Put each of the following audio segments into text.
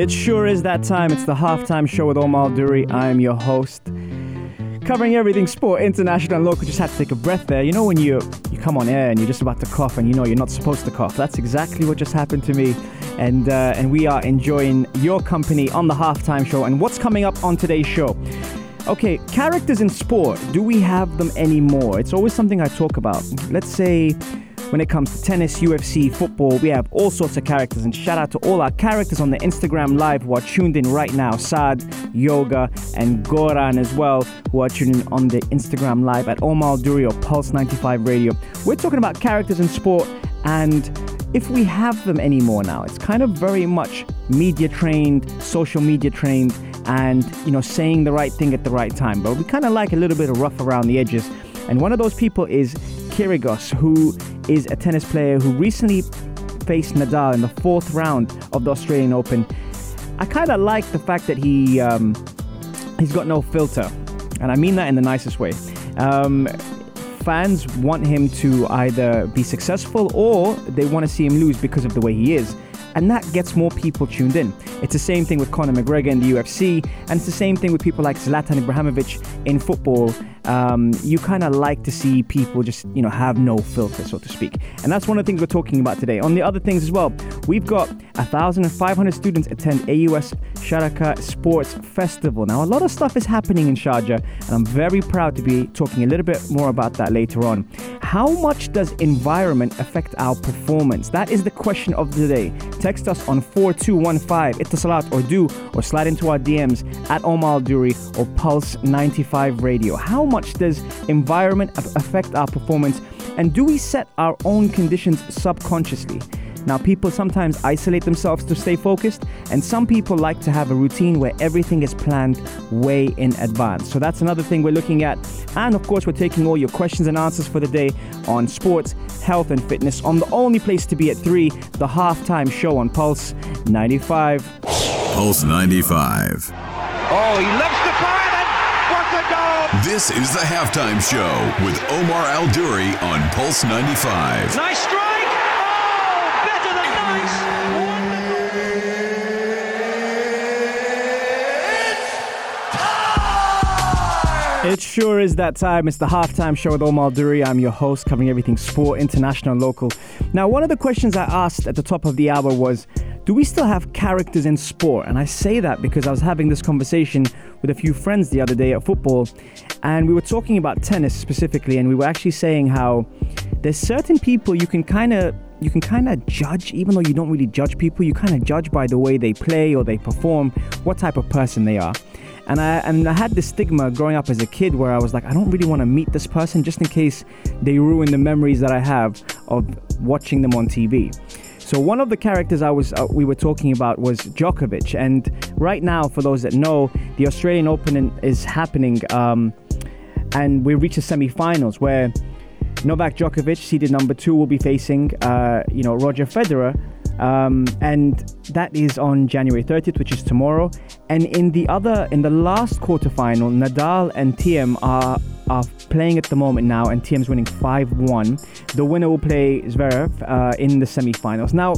It sure is that time. It's the halftime show with Omar Duri. I am your host. Covering everything sport, international and local. Just had to take a breath there. You know when you you come on air and you're just about to cough and you know you're not supposed to cough. That's exactly what just happened to me. And uh, and we are enjoying your company on the halftime show. And what's coming up on today's show? Okay, characters in sport. Do we have them anymore? It's always something I talk about. Let's say when it comes to tennis, UFC, football, we have all sorts of characters. And shout out to all our characters on the Instagram Live who are tuned in right now Sad, Yoga, and Goran as well, who are tuned in on the Instagram Live at Omar Duri or Pulse 95 Radio. We're talking about characters in sport and if we have them anymore now. It's kind of very much media trained, social media trained, and you know, saying the right thing at the right time. But we kind of like a little bit of rough around the edges. And one of those people is Kyrgios, who is a tennis player who recently faced Nadal in the fourth round of the Australian Open. I kind of like the fact that he um, he's got no filter, and I mean that in the nicest way. Um, fans want him to either be successful or they want to see him lose because of the way he is. And that gets more people tuned in. It's the same thing with Conor McGregor in the UFC, and it's the same thing with people like Zlatan Ibrahimovic in football. Um, you kind of like to see people just, you know, have no filter, so to speak. And that's one of the things we're talking about today. On the other things as well, we've got 1,500 students attend AUS Sharaka Sports Festival. Now, a lot of stuff is happening in Sharjah, and I'm very proud to be talking a little bit more about that later on. How much does environment affect our performance? That is the question of the day. Text us on 4215 Etisalat or do or slide into our DMs at Omar Duri or Pulse 95 Radio. How much does environment affect our performance and do we set our own conditions subconsciously? Now, people sometimes isolate themselves to stay focused, and some people like to have a routine where everything is planned way in advance. So, that's another thing we're looking at. And of course, we're taking all your questions and answers for the day on sports, health, and fitness on the only place to be at 3, the halftime show on Pulse 95. Pulse 95. Oh, he loves the fire then. What a goal! This is the halftime show with Omar Al Duri on Pulse 95. Nice strike. It sure is that time. It's the halftime show with Omar Duri. I'm your host, covering everything sport, international, and local. Now, one of the questions I asked at the top of the hour was Do we still have characters in sport? And I say that because I was having this conversation with a few friends the other day at football, and we were talking about tennis specifically, and we were actually saying how there's certain people you can kind of you can kind of judge, even though you don't really judge people, you kind of judge by the way they play or they perform, what type of person they are. And I and I had this stigma growing up as a kid where I was like, I don't really want to meet this person just in case they ruin the memories that I have of watching them on TV. So one of the characters I was uh, we were talking about was Djokovic, and right now, for those that know, the Australian Open is happening, um, and we reach the semi-finals where Novak Djokovic, seeded number two, will be facing, uh, you know, Roger Federer, um, and that is on January 30th, which is tomorrow. And in the other, in the last quarterfinal, Nadal and Thiem are are playing at the moment now, and Thiem's winning 5-1. The winner will play Zverev uh, in the semi-finals. Now,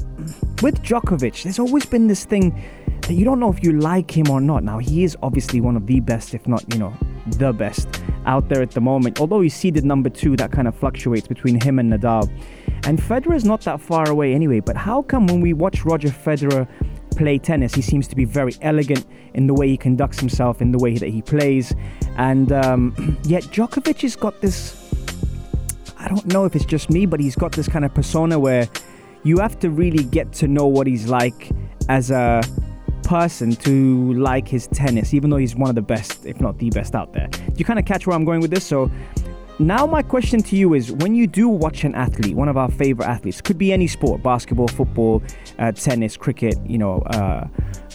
with Djokovic, there's always been this thing that you don't know if you like him or not. Now, he is obviously one of the best, if not, you know, the best out there at the moment. Although he's seeded number two, that kind of fluctuates between him and Nadal. And Federer is not that far away anyway. But how come when we watch Roger Federer play tennis, he seems to be very elegant in the way he conducts himself, in the way that he plays, and um, yet Djokovic has got this. I don't know if it's just me, but he's got this kind of persona where you have to really get to know what he's like as a person to like his tennis, even though he's one of the best, if not the best out there. Do you kind of catch where I'm going with this? So now my question to you is when you do watch an athlete one of our favorite athletes could be any sport basketball football uh, tennis cricket you know uh,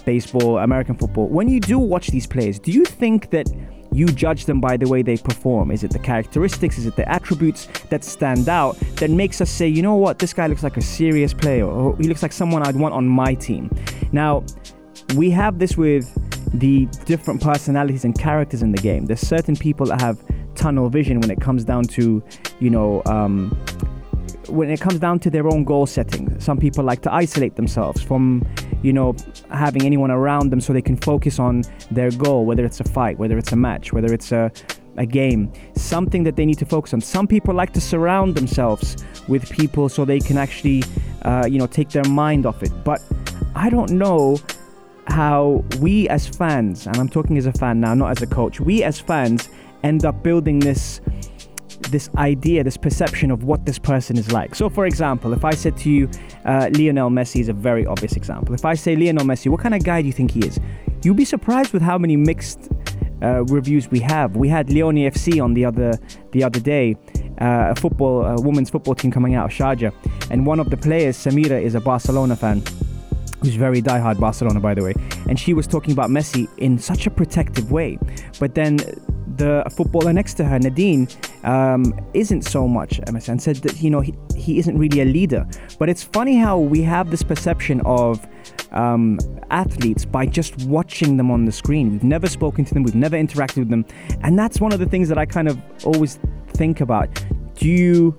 baseball american football when you do watch these players do you think that you judge them by the way they perform. Is it the characteristics? Is it the attributes that stand out that makes us say, you know what, this guy looks like a serious player, or he looks like someone I'd want on my team. Now, we have this with the different personalities and characters in the game. There's certain people that have tunnel vision when it comes down to, you know, um, when it comes down to their own goal setting. Some people like to isolate themselves from, you know, having anyone around them so they can focus on their goal, whether it's a fight, whether it's a match, whether it's a a game, something that they need to focus on. Some people like to surround themselves with people so they can actually, uh, you know, take their mind off it. But I don't know how we as fans, and I'm talking as a fan now, not as a coach, we as fans end up building this this idea, this perception of what this person is like. So, for example, if I said to you, uh, Lionel Messi is a very obvious example. If I say Lionel Messi, what kind of guy do you think he is? You'll be surprised with how many mixed uh, reviews we have. We had Lioni FC on the other the other day, uh, a football, a women's football team coming out of Sharjah, and one of the players, Samira, is a Barcelona fan who's very diehard Barcelona, by the way, and she was talking about Messi in such a protective way. But then the footballer next to her, Nadine, um, isn't so much Messi, and said that you know he, he isn't really a leader. But it's funny how we have this perception of um, athletes by just watching them on the screen. We've never spoken to them, we've never interacted with them, and that's one of the things that I kind of always think about. Do you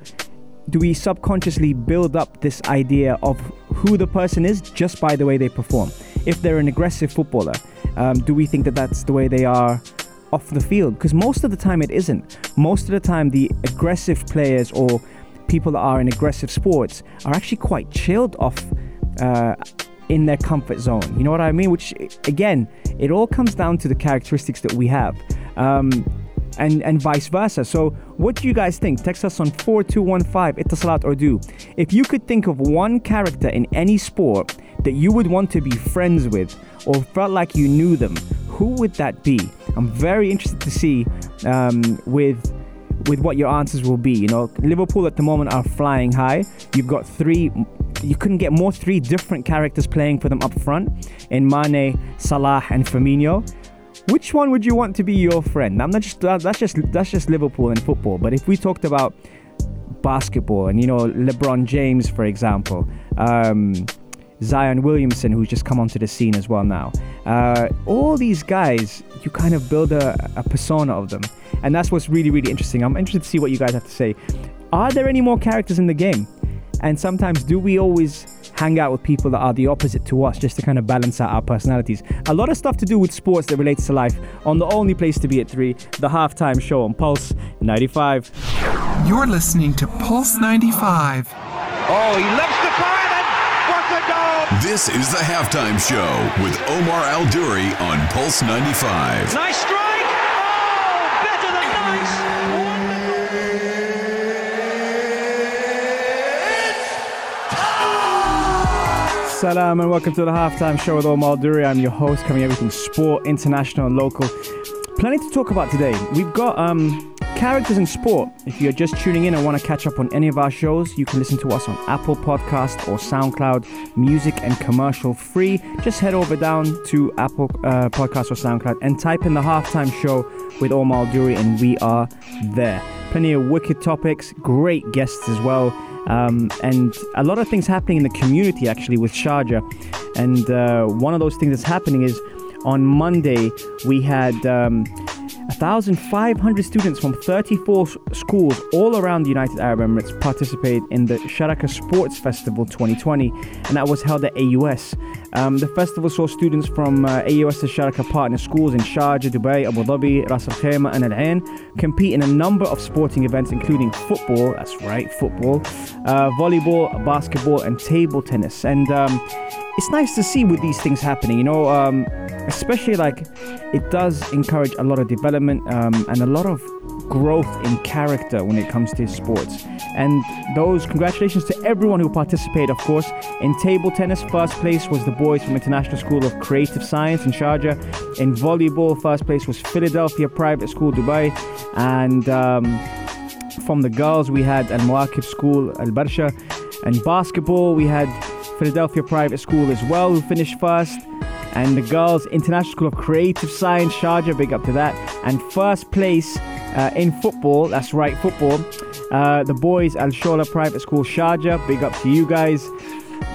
do we subconsciously build up this idea of who the person is just by the way they perform? If they're an aggressive footballer, um, do we think that that's the way they are off the field? Because most of the time it isn't. Most of the time, the aggressive players or people that are in aggressive sports are actually quite chilled off uh, in their comfort zone. You know what I mean? Which, again, it all comes down to the characteristics that we have. Um, and, and vice versa. So, what do you guys think? Text us on 4215 Etisalat or do. If you could think of one character in any sport that you would want to be friends with or felt like you knew them, who would that be? I'm very interested to see um, with with what your answers will be. You know, Liverpool at the moment are flying high. You've got three. You couldn't get more three different characters playing for them up front in Mane, Salah, and Firmino. Which one would you want to be your friend? I'm not just that's just that's just Liverpool and football. But if we talked about basketball and you know LeBron James, for example, um, Zion Williamson, who's just come onto the scene as well now, uh, all these guys, you kind of build a, a persona of them, and that's what's really really interesting. I'm interested to see what you guys have to say. Are there any more characters in the game? And sometimes, do we always hang out with people that are the opposite to us just to kind of balance out our personalities. A lot of stuff to do with sports that relates to life on the only place to be at 3, the halftime show on Pulse 95. You're listening to Pulse 95. Oh, he lifts the fire and what a goal! This is the halftime show with Omar Al Duri on Pulse 95. Nice strike! Salam and welcome to the halftime show with Omar Duri. I'm your host, covering everything sport, international, and local. Plenty to talk about today. We've got um, characters in sport. If you're just tuning in and want to catch up on any of our shows, you can listen to us on Apple Podcast or SoundCloud, music and commercial free. Just head over down to Apple uh, Podcast or SoundCloud and type in the halftime show with Omar Duri, and we are there. Plenty of wicked topics, great guests as well. Um, and a lot of things happening in the community actually with Sharjah. And uh, one of those things that's happening is on Monday we had um, 1,500 students from 34 schools all around the United Arab Emirates participate in the Sharaka Sports Festival 2020, and that was held at AUS. Um, the festival saw students from uh, AUS Sharaka partner schools in Sharjah, Dubai, Abu Dhabi, Ras Al Khaimah, and Al Ain compete in a number of sporting events, including football. That's right, football, uh, volleyball, basketball, and table tennis. And um, it's nice to see with these things happening. You know, um, especially like it does encourage a lot of development um, and a lot of growth in character when it comes to sports. And those congratulations to everyone who participated, of course. In table tennis, first place was the boys from International School of Creative Science in Sharjah. In volleyball, first place was Philadelphia Private School, Dubai. And um, from the girls, we had Al Mawakib School, Al Barsha. And basketball, we had Philadelphia Private School as well, who finished first. and the girls International School of Creative Science Sharjah, big up to that. And first place uh, in football, that's right, football. Uh, the boys Al Shola Private School Sharjah, big up to you guys.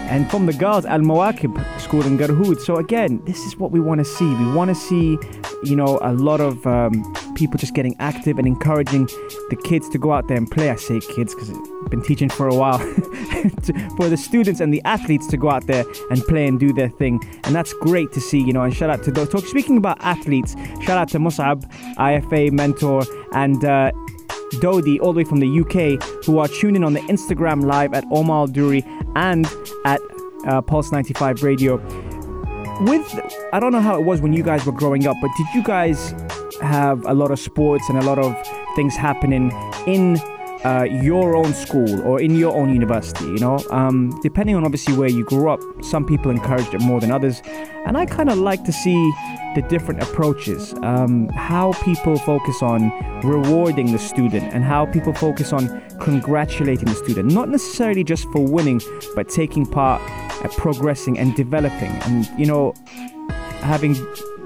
And from the girls, Al Mawakib School in Garhoud. So again, this is what we want to see. We want to see, you know, a lot of um, people just getting active and encouraging the kids to go out there and play. I say kids because I've been teaching for a while. for the students and the athletes to go out there and play and do their thing. And that's great to see, you know. And shout out to those. Talk, speaking about athletes, shout out to Musab, IFA mentor, and uh, Dodi, all the way from the UK, who are tuning in on the Instagram live at Omar Duri and at uh, Pulse 95 Radio. With, I don't know how it was when you guys were growing up, but did you guys have a lot of sports and a lot of things happening in uh, your own school or in your own university, you know, um, depending on obviously where you grew up, some people encouraged it more than others. And I kind of like to see the different approaches, um, how people focus on rewarding the student and how people focus on congratulating the student, not necessarily just for winning, but taking part, uh, progressing, and developing. And, you know, having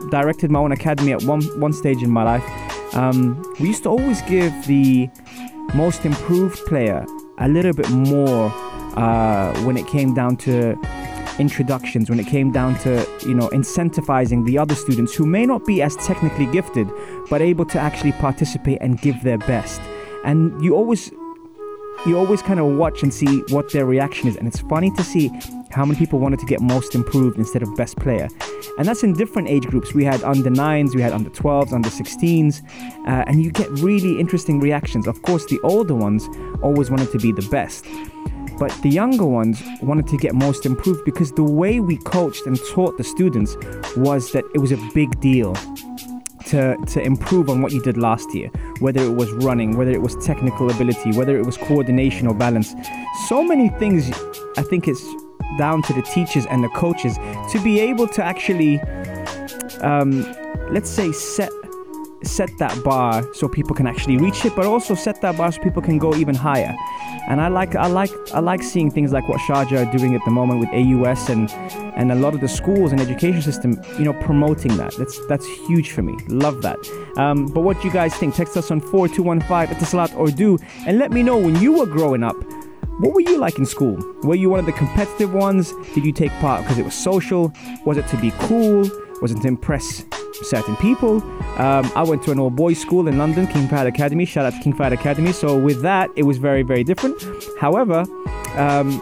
directed my own academy at one, one stage in my life, um, we used to always give the most improved player a little bit more uh, when it came down to introductions when it came down to you know incentivizing the other students who may not be as technically gifted but able to actually participate and give their best. And you always you always kind of watch and see what their reaction is. And it's funny to see how many people wanted to get most improved instead of best player. And that's in different age groups. We had under 9s we had under 12s under 16s uh, and you get really interesting reactions. Of course the older ones always wanted to be the best but the younger ones wanted to get most improved because the way we coached and taught the students was that it was a big deal to, to improve on what you did last year, whether it was running, whether it was technical ability, whether it was coordination or balance. So many things, I think it's down to the teachers and the coaches to be able to actually, um, let's say, set set that bar so people can actually reach it, but also set that bar so people can go even higher. And I like I like I like seeing things like what Sharjah are doing at the moment with AUS and and a lot of the schools and education system, you know, promoting that. That's that's huge for me. Love that. Um, but what do you guys think? Text us on four two one five Etisalat or do and let me know when you were growing up. What were you like in school? Were you one of the competitive ones? Did you take part because it was social? Was it to be cool? Was it to impress certain people. Um, I went to an all boys school in London, King Fahd Academy. Shout out to King Fahd Academy. So with that, it was very, very different. However, um,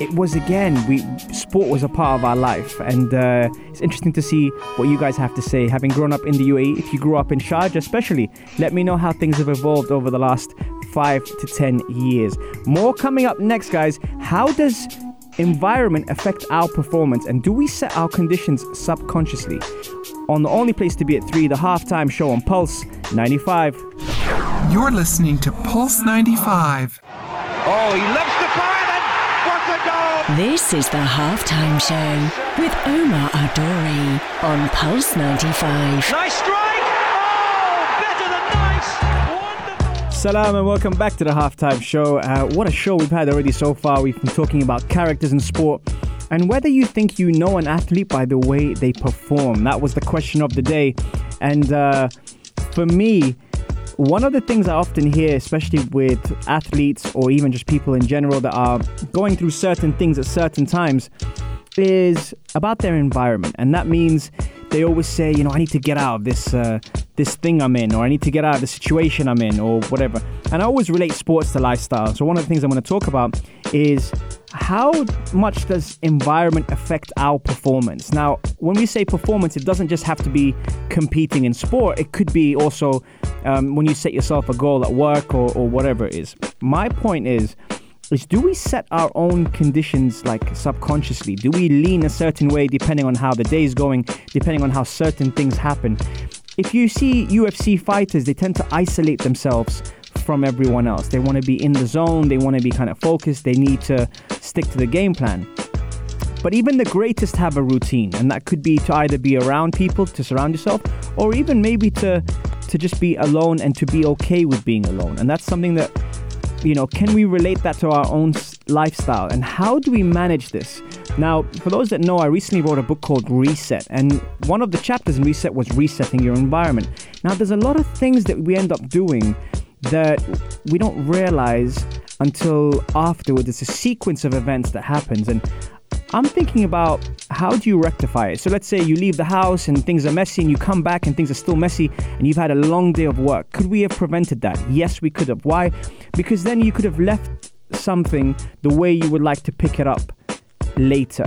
it was again, we sport was a part of our life, and uh, it's interesting to see what you guys have to say. Having grown up in the UAE, if you grew up in Sharjah, especially, let me know how things have evolved over the last five to ten years. More coming up next, guys. How does environment affect our performance, and do we set our conditions subconsciously? on the only place to be at 3, the halftime show on Pulse 95. You're listening to Pulse 95. Oh, he lifts the fire and what a goal! This is the halftime show with Omar Al Duri on Pulse 95. Nice strike! Salam and welcome back to the halftime show. Uh, what a show we've had already so far. We've been talking about characters in sport and whether you think you know an athlete by the way they perform. That was the question of the day. And uh, for me, one of the things I often hear, especially with athletes or even just people in general that are going through certain things at certain times, is about their environment. And that means they always say, you know, I need to get out of this uh, this thing I'm in, or I need to get out of the situation I'm in, or whatever. And I always relate sports to lifestyle. So one of the things I'm going to talk about is how much does environment affect our performance? Now, when we say performance, it doesn't just have to be competing in sport. It could be also um, when you set yourself a goal at work or, or whatever it is. My point is is do we set our own conditions like subconsciously? Do we lean a certain way depending on how the day is going, depending on how certain things happen? If you see UFC fighters, they tend to isolate themselves from everyone else. They want to be in the zone, they want to be kind of focused, they need to stick to the game plan. But even the greatest have a routine, and that could be to either be around people, to surround yourself, or even maybe to to just be alone and to be okay with being alone. And that's something that you know, can we relate that to our own lifestyle? And how do we manage this? Now, for those that know, I recently wrote a book called Reset, and one of the chapters in Reset was resetting your environment. Now, there's a lot of things that we end up doing that we don't realize until afterwards. It's a sequence of events that happens, and I'm thinking about how do you rectify it? So let's say you leave the house and things are messy and you come back and things are still messy and you've had a long day of work. Could we have prevented that? Yes, we could have. Why? Because then you could have left something the way you would like to pick it up later.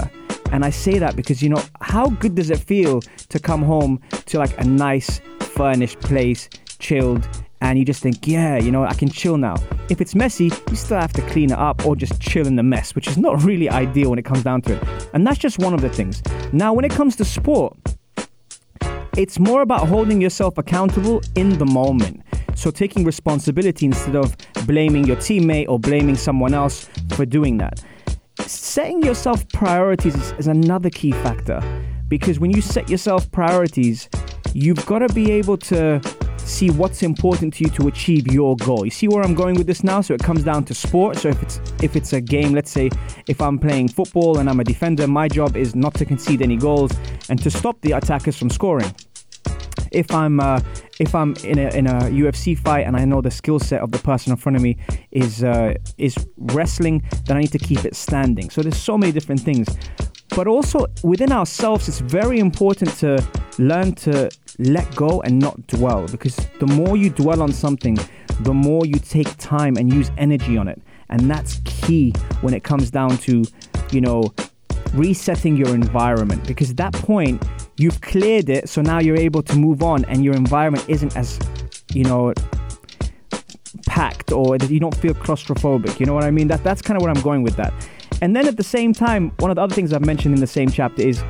And I say that because, you know, how good does it feel to come home to like a nice, furnished place, chilled, and you just think, yeah, you know, I can chill now. If it's messy, you still have to clean it up or just chill in the mess, which is not really ideal when it comes down to it. And that's just one of the things. Now, when it comes to sport, it's more about holding yourself accountable in the moment. So, taking responsibility instead of blaming your teammate or blaming someone else for doing that. Setting yourself priorities is, is another key factor because when you set yourself priorities, you've got to be able to see what's important to you to achieve your goal. You see where I'm going with this now? So it comes down to sport. So if it's if it's a game, let's say if I'm playing football and I'm a defender, my job is not to concede any goals and to stop the attackers from scoring. If I'm uh, if I'm in a in a UFC fight and I know the skill set of the person in front of me is uh, is wrestling, then I need to keep it standing. So there's so many different things. But also within ourselves, it's very important to learn to let go and not dwell because the more you dwell on something, the more you take time and use energy on it. And that's key when it comes down to, you know, resetting your environment because at that point you've cleared it so now you're able to move on and your environment isn't as you know packed or you don't feel claustrophobic. You know what i mean? That that's kind of where i'm going with that and then at the same time one of the other things i've mentioned in the same chapter is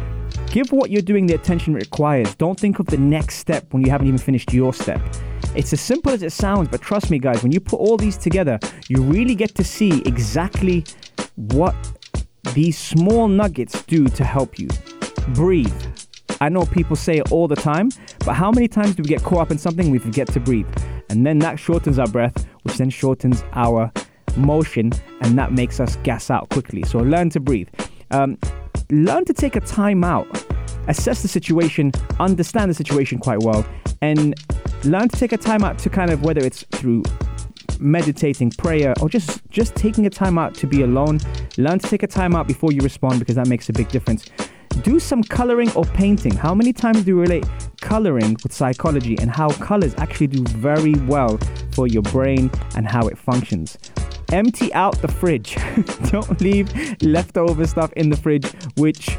give what you're doing the attention it requires don't think of the next step when you haven't even finished your step it's as simple as it sounds but trust me guys when you put all these together you really get to see exactly what these small nuggets do to help you. Breathe. I know people say it all the time, but how many times do we get caught up in something we forget to breathe? And then that shortens our breath, which then shortens our motion, and that makes us gas out quickly. So learn to breathe. Um, learn to take a time out, assess the situation, understand the situation quite well, and learn to take a time out to kind of whether it's through meditating, prayer, or just just taking a time out to be alone. Learn to take a time out before you respond because that makes a big difference. Do some coloring or painting. How many times do you relate coloring with psychology and how colors actually do very well for your brain and how it functions? Empty out the fridge. Don't leave leftover stuff in the fridge, which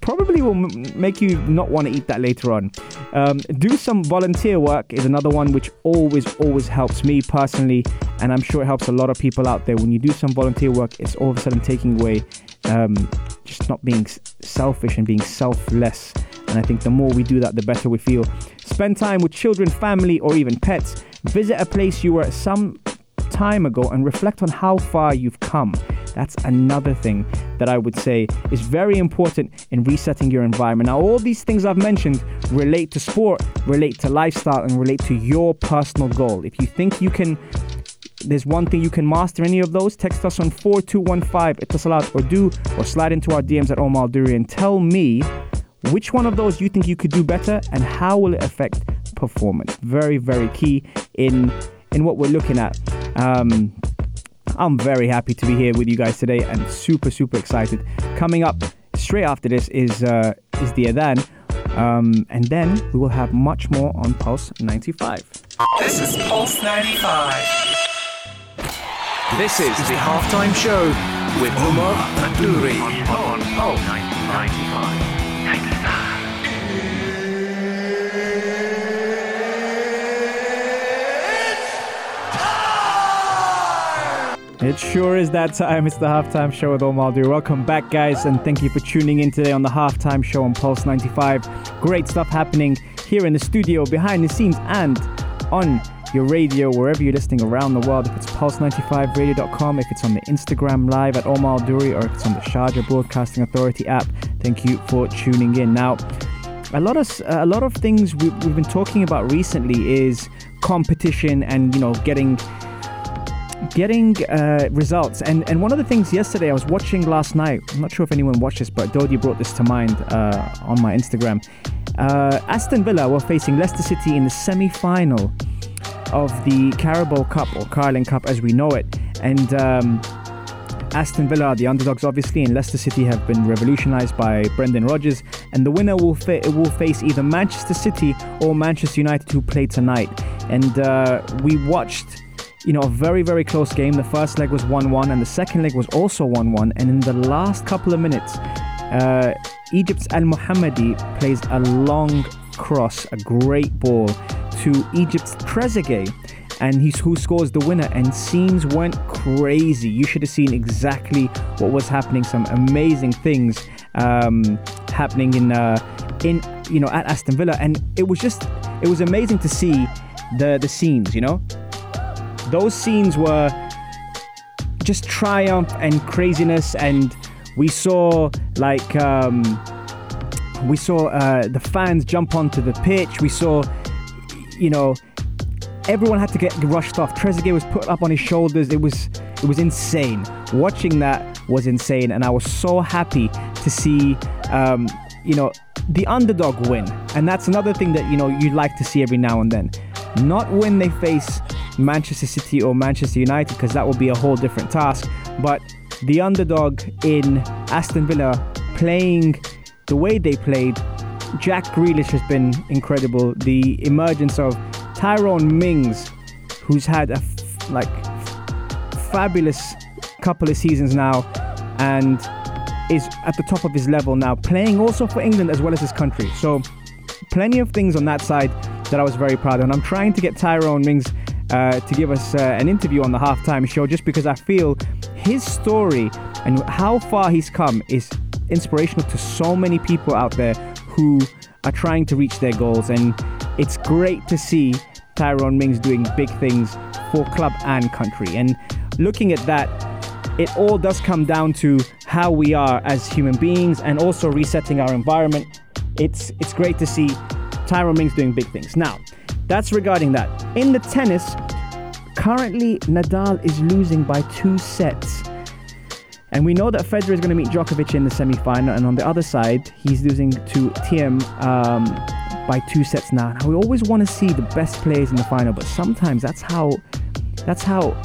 probably will m- make you not want to eat that later on. Um, do some volunteer work is another one which always, always helps me personally, and I'm sure it helps a lot of people out there. When you do some volunteer work, it's all of a sudden taking away um, just not being selfish and being selfless. And I think the more we do that, the better we feel. Spend time with children, family, or even pets. Visit a place you were at some time ago and reflect on how far you've come. That's another thing that I would say is very important in resetting your environment. Now, all these things I've mentioned relate to sport, relate to lifestyle, and relate to your personal goal. If you think you can there's one thing you can master any of those, text us on 4215 Etisalat or do or slide into our DMs at Omar Duri and tell me which one of those you think you could do better and how will it affect performance. Very, very key in in what we're looking at. Um, I'm very happy to be here with you guys today and super, super excited. Coming up straight after this is uh, is the Adhan. Um, and then we will have much more on Pulse 95. This is Pulse 95. This is the halftime show with Omar Al Duri on Pulse 95. It sure is that time. It's the halftime show with Omar Duri. Welcome back, guys, and thank you for tuning in today on the halftime show on Pulse 95. Great stuff happening here in the studio, behind the scenes, and on your radio, wherever you're listening around the world. If it's pulse95radio.com, if it's on the Instagram live at Omar Duri, or if it's on the Sharjah Broadcasting Authority app, thank you for tuning in. Now, a lot of a lot of things we, we've been talking about recently is competition and you know getting getting uh, results. And and one of the things yesterday I was watching last night. I'm not sure if anyone watched this, but Dodi brought this to mind uh, on my Instagram. Uh, Aston Villa were facing Leicester City in the semi-final of the Carabao Cup or Carling Cup as we know it, and. Um, Aston Villa are the underdogs, obviously, and Leicester City have been revolutionised by Brendan Rodgers. And the winner will, fa- will face either Manchester City or Manchester United, who play tonight. And uh, we watched you know, a very, very close game. The first leg was 1 1, and the second leg was also 1 1. And in the last couple of minutes, uh, Egypt's Elmohamady plays a long cross, a great ball to Egypt's Trezeguet, and he's who scores the winner. And scenes went crazy. You should have seen exactly what was happening. Some amazing things um, happening in uh, in you know at Aston Villa, and it was just it was amazing to see the the scenes. You know, those scenes were just triumph and craziness, and we saw like um, we saw uh, the fans jump onto the pitch. We saw, you know, everyone had to get rushed off. Trezeguet was put up on his shoulders. It was it was insane. Watching that was insane, and I was so happy to see, um, you know, the underdog win. And that's another thing that you know you'd like to see every now and then. Not when they face Manchester City or Manchester United, because that will be a whole different task. But the underdog in Aston Villa playing the way they played. Jack Grealish has been incredible. The emergence of Tyrone Mings, who's had a f- like fabulous couple of seasons now, and is at the top of his level now, playing also for England as well as his country. So, plenty of things on that side that I was very proud of. And I'm trying to get Tyrone Mings uh, to give us uh, an interview on the halftime show just because I feel his story and how far he's come is inspirational to so many people out there who are trying to reach their goals. And it's great to see Tyrone Mings doing big things for club and country. And looking at that, it all does come down to how we are as human beings and also resetting our environment. It's it's great to see Tyrone Mings doing big things. Now, that's regarding that. In the tennis, currently Nadal is losing by two sets. And we know that Federer is going to meet Djokovic in the semi-final, and on the other side, he's losing to Thiem um, by two sets now. Now we always want to see the best players in the final, but sometimes that's how that's how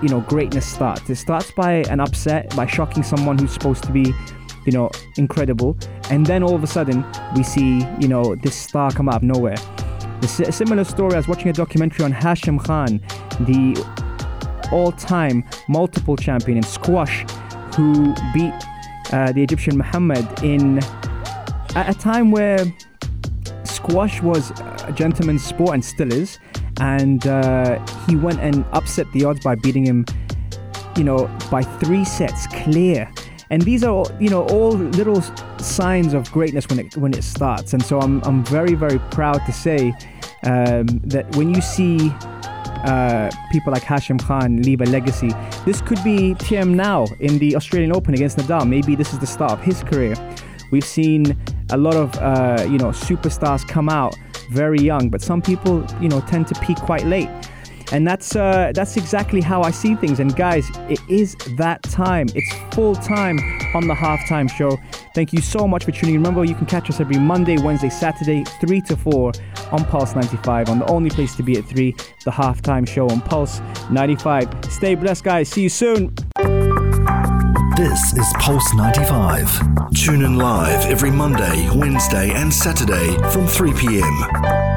you know greatness starts. It starts by an upset, by shocking someone who's supposed to be you know incredible, and then all of a sudden we see you know this star come out of nowhere. A similar story. I was watching a documentary on Hashim Khan, the all-time multiple champion in squash who beat uh, the Egyptian Muhammad in at a time where squash was a gentleman's sport and still is, and uh, he went and upset the odds by beating him, you know, by three sets clear. And these are, you know, all little signs of greatness when it when it starts. And so I'm I'm very very proud to say um, that when you see uh, people like Hashim Khan leave a legacy. This could be Thiem now in the Australian Open against Nadal. Maybe this is the start of his career. We've seen a lot of uh, you know superstars come out very young, but some people you know tend to peak quite late. And that's uh, that's exactly how I see things. And guys, it is that time. It's full time on the halftime show. Thank you so much for tuning in. Remember, you can catch us every Monday, Wednesday, Saturday, 3 to 4 on Pulse 95 on the only place to be at 3, the halftime show on Pulse 95. Stay blessed, guys. See you soon. This is Pulse 95. Tune in live every Monday, Wednesday, and Saturday from 3 p.m.